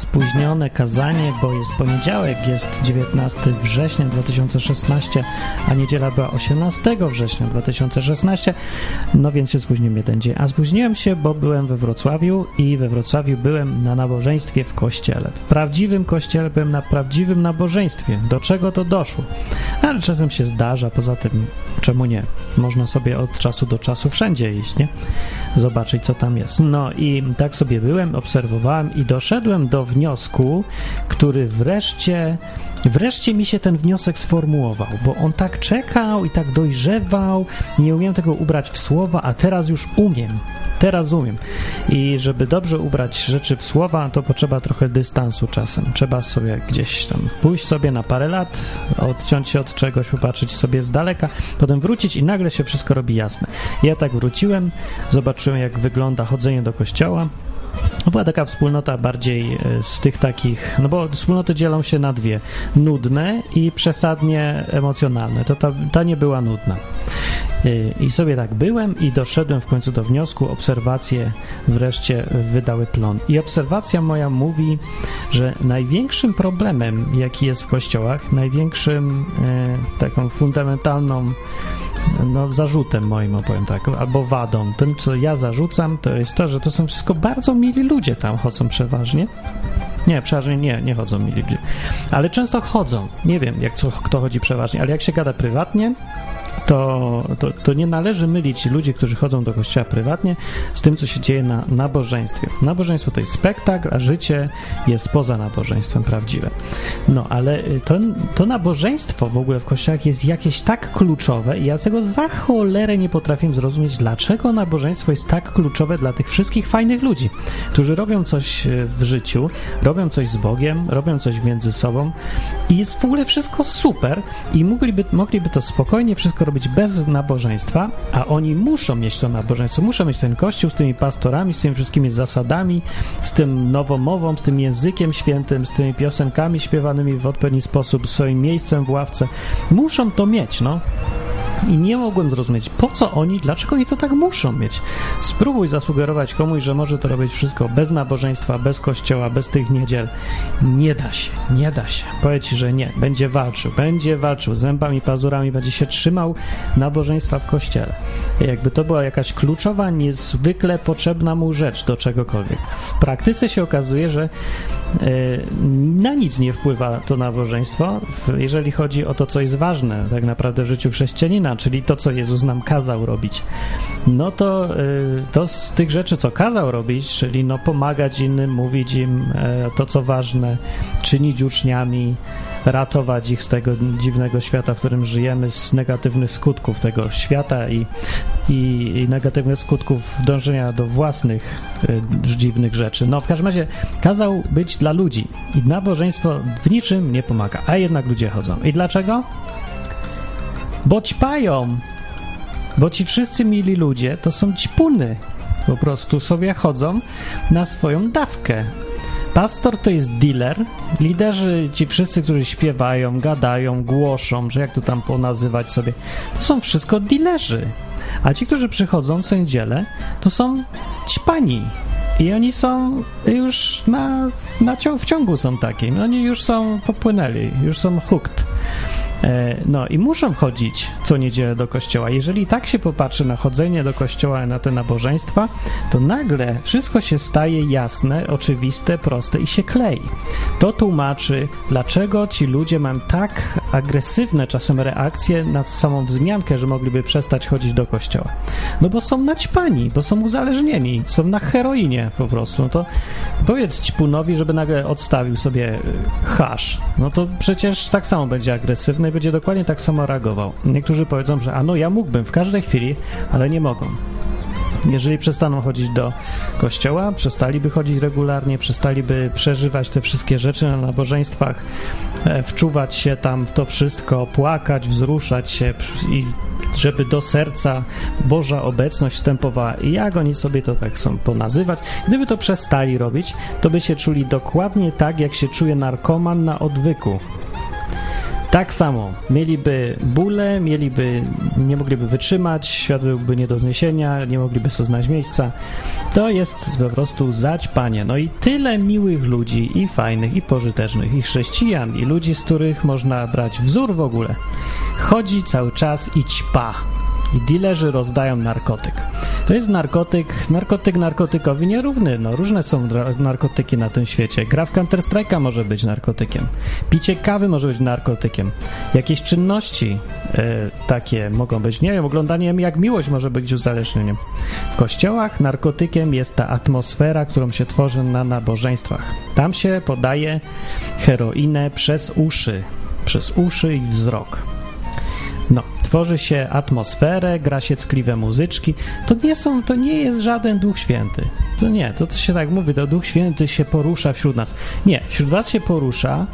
spóźnione kazanie, bo jest poniedziałek, jest 19 września 2016, a niedziela była 18 września 2016, no więc się spóźniłem jeden dzień. A spóźniłem się, bo byłem we Wrocławiu i we Wrocławiu byłem na nabożeństwie w kościele. W prawdziwym kościele byłem na prawdziwym nabożeństwie. Do czego to doszło? Ale czasem się zdarza, poza tym czemu nie? Można sobie od czasu do czasu wszędzie iść, nie? Zobaczyć, co tam jest. No i tak sobie byłem, obserwowałem i doszedłem do wniosku, który wreszcie Wreszcie mi się ten wniosek sformułował, bo on tak czekał i tak dojrzewał, nie umiałem tego ubrać w słowa, a teraz już umiem. Teraz umiem. I żeby dobrze ubrać rzeczy w słowa, to potrzeba trochę dystansu czasem. Trzeba sobie gdzieś tam pójść sobie na parę lat, odciąć się od czegoś, popatrzeć sobie z daleka, potem wrócić i nagle się wszystko robi jasne. Ja tak wróciłem, zobaczyłem jak wygląda chodzenie do kościoła, to była taka wspólnota bardziej e, z tych takich, no bo wspólnoty dzielą się na dwie: nudne i przesadnie emocjonalne. To ta, ta nie była nudna. E, I sobie tak byłem i doszedłem w końcu do wniosku, obserwacje wreszcie wydały plon. I obserwacja moja mówi, że największym problemem, jaki jest w kościołach, największym e, taką fundamentalną no, zarzutem moim, opowiem tak, albo wadą. Tym, co ja zarzucam, to jest to, że to są wszystko bardzo mili ludzie tam chodzą przeważnie. Nie, przeważnie nie, nie chodzą mili ludzie. Ale często chodzą. Nie wiem, jak co, kto chodzi przeważnie, ale jak się gada prywatnie, to, to, to, nie należy mylić ludzi, którzy chodzą do kościoła prywatnie, z tym, co się dzieje na nabożeństwie. Nabożeństwo to jest spektakl, a życie jest poza nabożeństwem prawdziwe. No, ale y, to, to nabożeństwo w ogóle w kościołach jest jakieś tak kluczowe i ja tego za cholerę nie potrafię zrozumieć, dlaczego nabożeństwo jest tak kluczowe dla tych wszystkich fajnych ludzi, którzy robią coś y, w życiu, robią coś z Bogiem, robią coś między sobą i jest w ogóle wszystko super i mogliby, mogliby to spokojnie wszystko robić być bez nabożeństwa, a oni muszą mieć to nabożeństwo, muszą mieć ten kościół z tymi pastorami, z tymi wszystkimi zasadami, z tym nowomową, z tym językiem świętym, z tymi piosenkami śpiewanymi w odpowiedni sposób, swoim miejscem w ławce. Muszą to mieć, no i nie mogłem zrozumieć, po co oni, dlaczego oni to tak muszą mieć. Spróbuj zasugerować komuś, że może to robić wszystko bez nabożeństwa, bez kościoła, bez tych niedziel. Nie da się, nie da się. Powiedz że nie. Będzie walczył, będzie walczył, zębami, pazurami będzie się trzymał nabożeństwa w kościele. Jakby to była jakaś kluczowa, niezwykle potrzebna mu rzecz do czegokolwiek. W praktyce się okazuje, że e, na nic nie wpływa to nabożeństwo, jeżeli chodzi o to, co jest ważne tak naprawdę w życiu chrześcijanina, czyli to, co Jezus nam kazał robić, no to, y, to z tych rzeczy, co kazał robić, czyli no pomagać innym, mówić im e, to, co ważne, czynić uczniami, ratować ich z tego dziwnego świata, w którym żyjemy, z negatywnych skutków tego świata i, i, i negatywnych skutków dążenia do własnych y, dziwnych rzeczy. No, w każdym razie kazał być dla ludzi i nabożeństwo w niczym nie pomaga, a jednak ludzie chodzą. I dlaczego? Bo ćpają. Bo ci wszyscy mili ludzie to są ćpuny. Po prostu sobie chodzą na swoją dawkę. Pastor to jest dealer, liderzy, ci wszyscy, którzy śpiewają, gadają, głoszą, że jak to tam ponazywać sobie, to są wszystko dealerzy. A ci, którzy przychodzą co niedzielę, to są ćpani. I oni są już na, na cią, w ciągu są takim. Oni już są popłynęli, już są hooked. E, no i muszą chodzić co niedzielę do kościoła. Jeżeli tak się popatrzy na chodzenie do kościoła, na te nabożeństwa, to nagle wszystko się staje jasne, oczywiste, proste i się klei. To tłumaczy, dlaczego ci ludzie mają tak agresywne czasem reakcje na samą wzmiankę, że mogliby przestać chodzić do kościoła. No bo są naćpani, bo są uzależnieni, są na heroinie po prostu. No to powiedz ćpunowi, żeby nagle odstawił sobie y, hasz. No to przecież tak samo będzie agresywny będzie dokładnie tak samo reagował. Niektórzy powiedzą, że a no ja mógłbym w każdej chwili, ale nie mogą. Jeżeli przestaną chodzić do kościoła, przestaliby chodzić regularnie, przestaliby przeżywać te wszystkie rzeczy na nabożeństwach, e, wczuwać się tam w to wszystko, płakać, wzruszać się i żeby do serca Boża obecność wstępowała. I jak oni sobie to tak chcą ponazywać? Gdyby to przestali robić, to by się czuli dokładnie tak, jak się czuje narkoman na odwyku Tak samo mieliby bóle, mieliby, nie mogliby wytrzymać, świat byłby nie do zniesienia, nie mogliby sobie znaleźć miejsca. To jest po prostu zaćpanie. No i tyle miłych ludzi, i fajnych, i pożytecznych, i chrześcijan, i ludzi, z których można brać wzór w ogóle. Chodzi cały czas i ćpa i dilerzy rozdają narkotyk. To jest narkotyk, narkotyk narkotykowi nierówny. No, różne są narkotyki na tym świecie. Gra w Counter-Strike'a może być narkotykiem. Picie kawy może być narkotykiem. Jakieś czynności e, takie mogą być, nie wiem, oglądanie jak miłość może być uzależnieniem. W kościołach narkotykiem jest ta atmosfera, którą się tworzy na nabożeństwach. Tam się podaje heroinę przez uszy, przez uszy i wzrok. No, tworzy się atmosferę, gra się ckliwe muzyczki. To nie są, to nie jest żaden Duch Święty. To nie, to, to się tak mówi, to Duch Święty się porusza wśród nas. Nie, wśród was się porusza,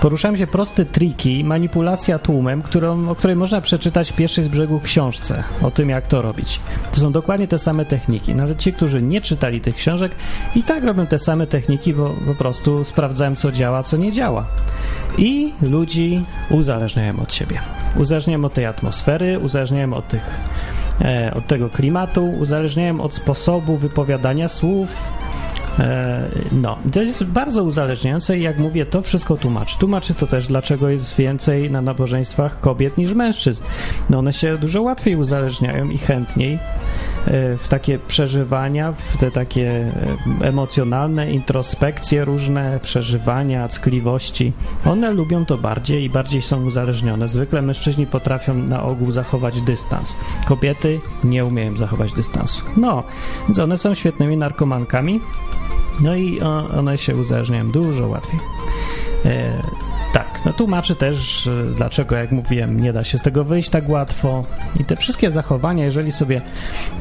poruszają się proste triki, manipulacja tłumem, którą, o której można przeczytać w pierwszej z brzegu książce, o tym jak to robić. To są dokładnie te same techniki. Nawet ci, którzy nie czytali tych książek i tak robią te same techniki, bo po prostu sprawdzają, co działa, co nie działa. I ludzi uzależniają od siebie. Uzależniają od tej atmosfery, uzależniają od tych e, od tego klimatu, uzależniają od sposobu wypowiadania słów. E, no, to jest bardzo uzależniające i jak mówię, to wszystko tłumaczy. Tłumaczy to też, dlaczego jest więcej na nabożeństwach kobiet niż mężczyzn. No one się dużo łatwiej uzależniają i chętniej e, w takie przeżywania, w te takie emocjonalne introspekcje, różne przeżywania, ckliwości. One lubią to bardziej i bardziej są uzależnione. Zwykle mężczyźni potrafią na ogół zachować dystans. Kobiety nie umieją zachować dystansu. No, więc one są świetnymi narkomankami, no i one się uzależniają dużo łatwiej. E, tak, no tłumaczy też, dlaczego, jak mówiłem, nie da się z tego wyjść tak łatwo. I te wszystkie zachowania, jeżeli sobie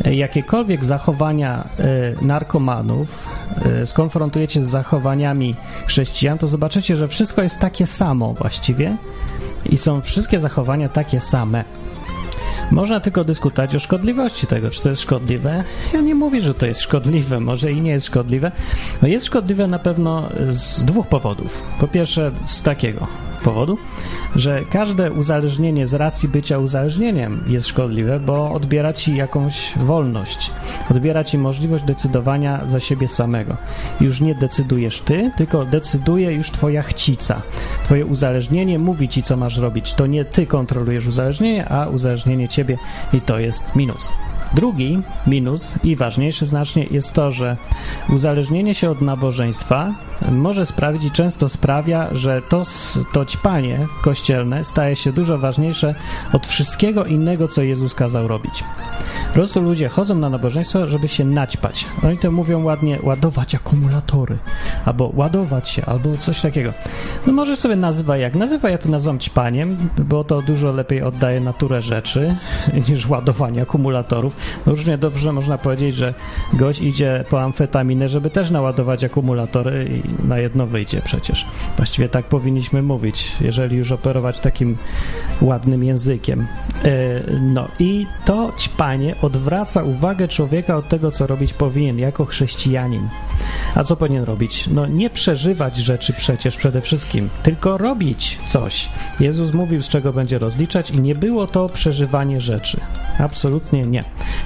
e, jakiekolwiek zachowania e, narkomanów skonfrontujecie z zachowaniami chrześcijan, to zobaczycie, że wszystko jest takie samo właściwie i są wszystkie zachowania takie same. Można tylko dyskutować o szkodliwości tego, czy to jest szkodliwe. Ja nie mówię, że to jest szkodliwe, może i nie jest szkodliwe. Jest szkodliwe na pewno z dwóch powodów. Po pierwsze, z takiego powodu, że każde uzależnienie z racji bycia uzależnieniem jest szkodliwe, bo odbiera ci jakąś wolność, odbiera ci możliwość decydowania za siebie samego. Już nie decydujesz ty, tylko decyduje już twoja chcica. Twoje uzależnienie mówi ci, co masz robić. To nie ty kontrolujesz uzależnienie, a uzależnienie ciebie i to jest minus. Drugi minus i ważniejszy znacznie jest to, że uzależnienie się od nabożeństwa może sprawić i często sprawia, że to, to ćpanie kościelne staje się dużo ważniejsze od wszystkiego innego, co Jezus kazał robić. Po prostu ludzie chodzą na nabożeństwo, żeby się naćpać. Oni to mówią ładnie, ładować akumulatory, albo ładować się, albo coś takiego. No może sobie nazywa jak nazywa, ja to nazywam ćpaniem, bo to dużo lepiej oddaje naturę rzeczy niż ładowanie akumulatorów. No różnie dobrze można powiedzieć, że gość idzie po amfetaminę, żeby też naładować akumulatory i na jedno wyjdzie przecież. Właściwie tak powinniśmy mówić, jeżeli już operować takim ładnym językiem. E, no i to ćpanie odwraca uwagę człowieka od tego, co robić powinien jako chrześcijanin. A co powinien robić? No nie przeżywać rzeczy przecież przede wszystkim, tylko robić coś. Jezus mówił, z czego będzie rozliczać i nie było to przeżywanie rzeczy. Absolutnie nie.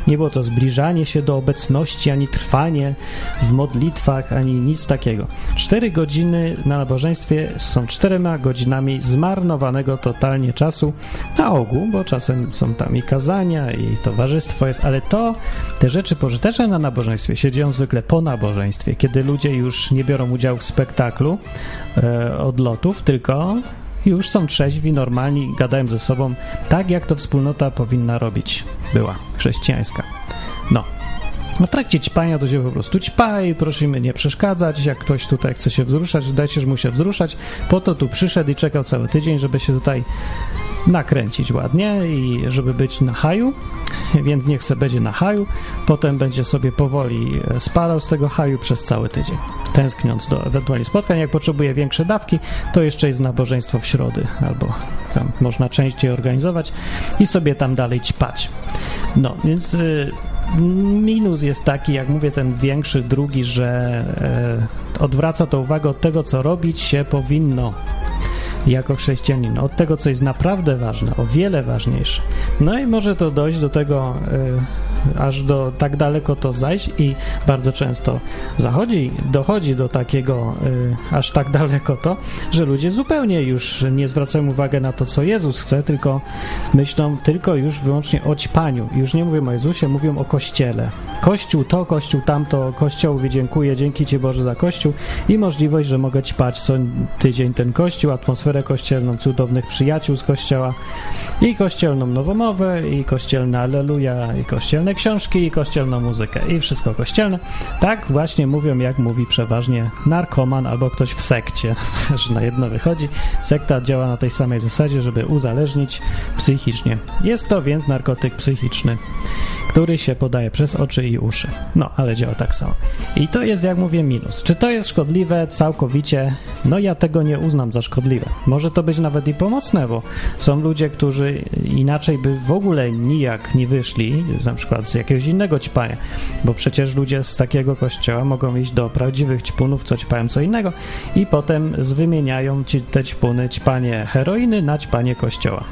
Nie było to zbliżanie się do obecności, ani trwanie w modlitwach, ani nic takiego. Cztery godziny na nabożeństwie są czterema godzinami zmarnowanego totalnie czasu na ogół, bo czasem są tam i kazania, i towarzystwo jest, ale to, te rzeczy pożyteczne na nabożeństwie się dzieją zwykle po nabożeństwie, kiedy ludzie już nie biorą udziału w spektaklu e, odlotów, tylko już są trzeźwi, normalni, gadają ze sobą tak, jak to wspólnota powinna robić. Była chrześcijańska. No. W trakcie ćpania to się po prostu ćpaj, prosimy nie przeszkadzać, jak ktoś tutaj chce się wzruszać, dajcie mu się wzruszać. Po to tu przyszedł i czekał cały tydzień, żeby się tutaj nakręcić ładnie i żeby być na haju, więc niech se będzie na haju, potem będzie sobie powoli e, spadał z tego haju przez cały tydzień, tęskniąc do ewentualnie spotkań. Jak potrzebuje większe dawki, to jeszcze jest nabożeństwo w środy, albo tam można częściej organizować i sobie tam dalej ćpać. No, więc y, minus jest taki, jak mówię, ten większy, drugi, że e, odwraca to uwagę od tego, co robić się powinno. Jako chrześcijanin, od tego, co jest naprawdę ważne, o wiele ważniejsze. No i może to dojść do tego, y, aż do tak daleko to zajść i bardzo często zachodzi, dochodzi do takiego, y, aż tak daleko to, że ludzie zupełnie już nie zwracają uwagi na to, co Jezus chce, tylko myślą tylko już wyłącznie o ćpaniu. Już nie mówią o Jezusie, mówią o Kościele. Kościół to, Kościół tamto, Kościołowi dziękuję, dzięki Ci Boże za Kościół i możliwość, że mogę ćpać co tydzień ten Kościół, atmosferę kościelną, cudownych przyjaciół z Kościoła i kościelną nowomowę, i kościelne Alleluja, i kościelne książki, i kościelną muzykę, i wszystko kościelne. Tak właśnie mówią, jak mówi przeważnie narkoman albo ktoś w sekcie, że na jedno wychodzi. Sekta działa na tej samej zasadzie, żeby uzależnić psychicznie. Jest to więc narkotyk psychiczny, który się podaje przez oczy i uszy. No, ale działa tak samo. I to jest, jak mówię, minus. Czy to jest szkodliwe całkowicie? No ja tego nie uznam za szkodliwe. Może to być nawet i pomocne, bo są ludzie, którzy inaczej by w ogóle nijak nie wyszli, na przykład z jakiegoś innego ćpania, bo przecież ludzie z takiego kościoła mogą iść do prawdziwych ćpunów, co ćpają co innego i potem wymieniają ci te ćpuny ćpanie heroiny na ćpanie kościoła.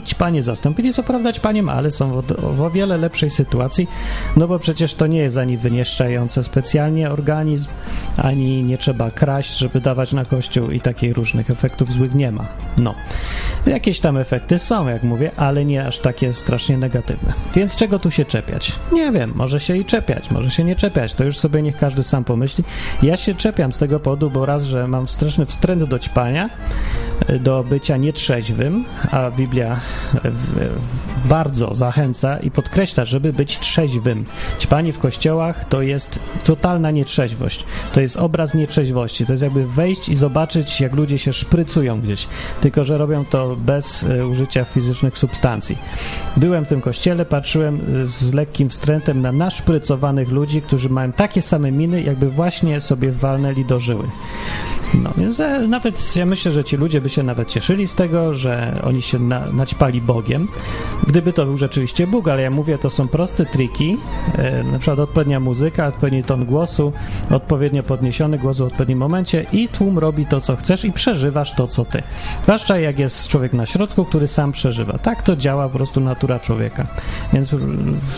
I ćpanie zastąpili, co prawda ćpaniem, ale są w o wiele lepszej sytuacji, no bo przecież to nie jest ani wynieszczające specjalnie organizm, ani nie trzeba kraść, żeby dawać na kościół i takich różnych efektów złych nie ma. No, jakieś tam efekty są, jak mówię, ale nie aż takie strasznie negatywne. Więc czego tu się czepiać? Nie wiem, może się i czepiać, może się nie czepiać, to już sobie niech każdy sam pomyśli. Ja się czepiam z tego powodu, bo raz, że mam straszny wstręt do ćpania, do bycia nietrzeźwym, a Biblia bardzo zachęca i podkreśla, żeby być trzeźwym. Ćpanie w kościołach to jest totalna nietrzeźwość. To jest obraz nietrzeźwości. To jest jakby wejść i zobaczyć, jak ludzie się szprycują gdzieś, tylko że robią to bez e, użycia fizycznych substancji. Byłem w tym kościele, patrzyłem e, z lekkim wstrętem na naszprycowanych ludzi, którzy mają takie same miny, jakby właśnie sobie walnęli do żyły. No więc e, nawet ja myślę, że ci ludzie by się nawet cieszyli z tego, że oni się na, naćpali Bogiem, gdyby to był rzeczywiście Bóg, ale ja mówię, to są proste triki, e, na przykład odpowiednia muzyka, odpowiedni ton głosu, odpowiednio podniesiony głos w odpowiednim momencie i tłum robi to, co chcesz i przeżywasz to, co ty. Zwłaszcza jak jest człowiek na środku, który sam przeżywa. Tak to działa po prostu natura człowieka. Więc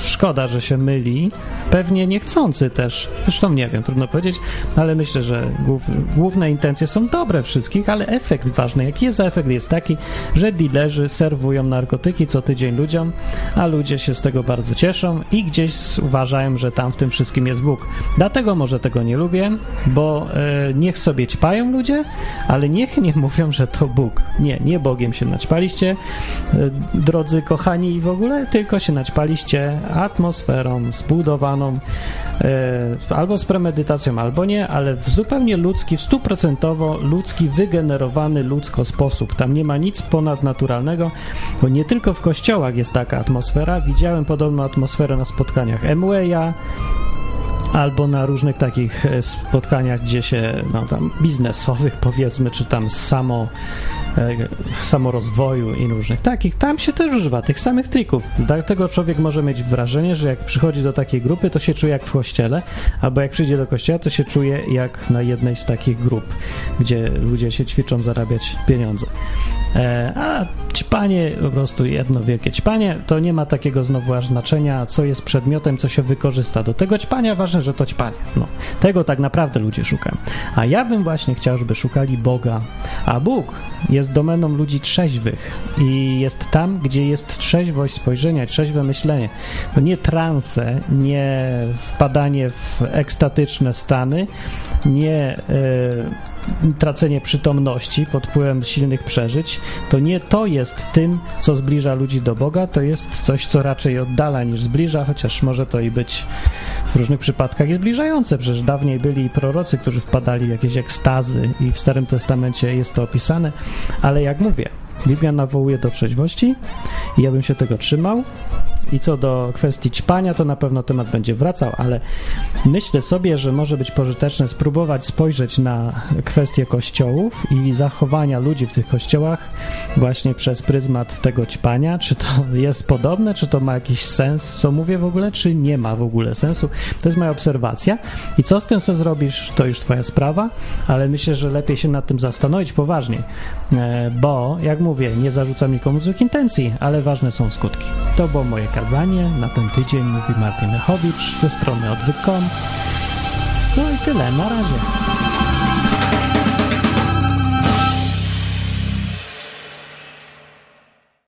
szkoda, że się myli. Pewnie niechcący też. Zresztą nie wiem, trudno powiedzieć, ale myślę, że głów, główne intencje są dobre wszystkich, ale efekt ważny, jaki jest efekt, jest taki, że dealerzy serwują narkotyki co tydzień ludziom, a ludzie się z tego bardzo cieszą i gdzieś uważają, że tam w tym wszystkim jest Bóg. Dlatego może tego nie lubię, bo e, niech sobie ćpają ludzie, ale niech nie mówią, że to Bóg. Nie, nie Bogiem się naćpaliście, e, drodzy kochani i w ogóle, tylko się naćpaliście atmosferą zbudowaną e, albo z premedytacją, albo nie, ale w zupełnie ludzki, w 100% ludzki, wygenerowany ludzko sposób. Tam nie ma nic ponadnaturalnego, bo nie tylko w kościołach jest taka atmosfera. Widziałem podobną atmosferę na spotkaniach Emwaya, albo na różnych takich e, spotkaniach, gdzie się, no tam biznesowych powiedzmy, czy tam samo E, samorozwoju i różnych takich, tam się też używa tych samych trików. Dlatego człowiek może mieć wrażenie, że jak przychodzi do takiej grupy, to się czuje jak w kościele, albo jak przyjdzie do kościoła, to się czuje jak na jednej z takich grup, gdzie ludzie się ćwiczą zarabiać pieniądze. E, a ćpanie, po prostu jedno wielkie ćpanie, to nie ma takiego znowu aż znaczenia, co jest przedmiotem, co się wykorzysta. Do tego ćpania ważne, że to ćpanie. No, tego tak naprawdę ludzie szukają. A ja bym właśnie chciał, żeby szukali Boga. A Bóg jest domeną ludzi trzeźwych i jest tam, gdzie jest trzeźwość spojrzenia, trzeźwe myślenie. To nie transe, nie wpadanie w ekstatyczne stany, nie y, tracenie przytomności pod wpływem silnych przeżyć, to nie to jest tym, co zbliża ludzi do Boga, to jest coś, co raczej oddala niż zbliża, chociaż może to i być w różnych przypadkach i zbliżające. Przecież dawniej byli prorocy, którzy wpadali w jakieś ekstazy i w Starym Testamencie jest to opisane, ale jak mówię, Biblia nawołuje do trzeźwości i ja bym się tego trzymał I co do kwestii ćpania, to na pewno temat będzie wracał, ale myślę sobie, że może być pożyteczne spróbować spojrzeć na kwestie kościołów i zachowania ludzi w tych kościołach właśnie przez pryzmat tego ćpania. Czy to jest podobne, czy to ma jakiś sens, co mówię w ogóle, czy nie ma w ogóle sensu. To jest moja obserwacja. I co z tym, co zrobisz, to już twoja sprawa, ale myślę, że lepiej się nad tym zastanowić poważnie, e, bo jak mówię, nie zarzucam nikomu złych intencji, ale ważne są skutki. To było moje kazanie na ten tydzień, mówi Martin Lechowicz ze strony odwyk.com. No i tyle, na razie.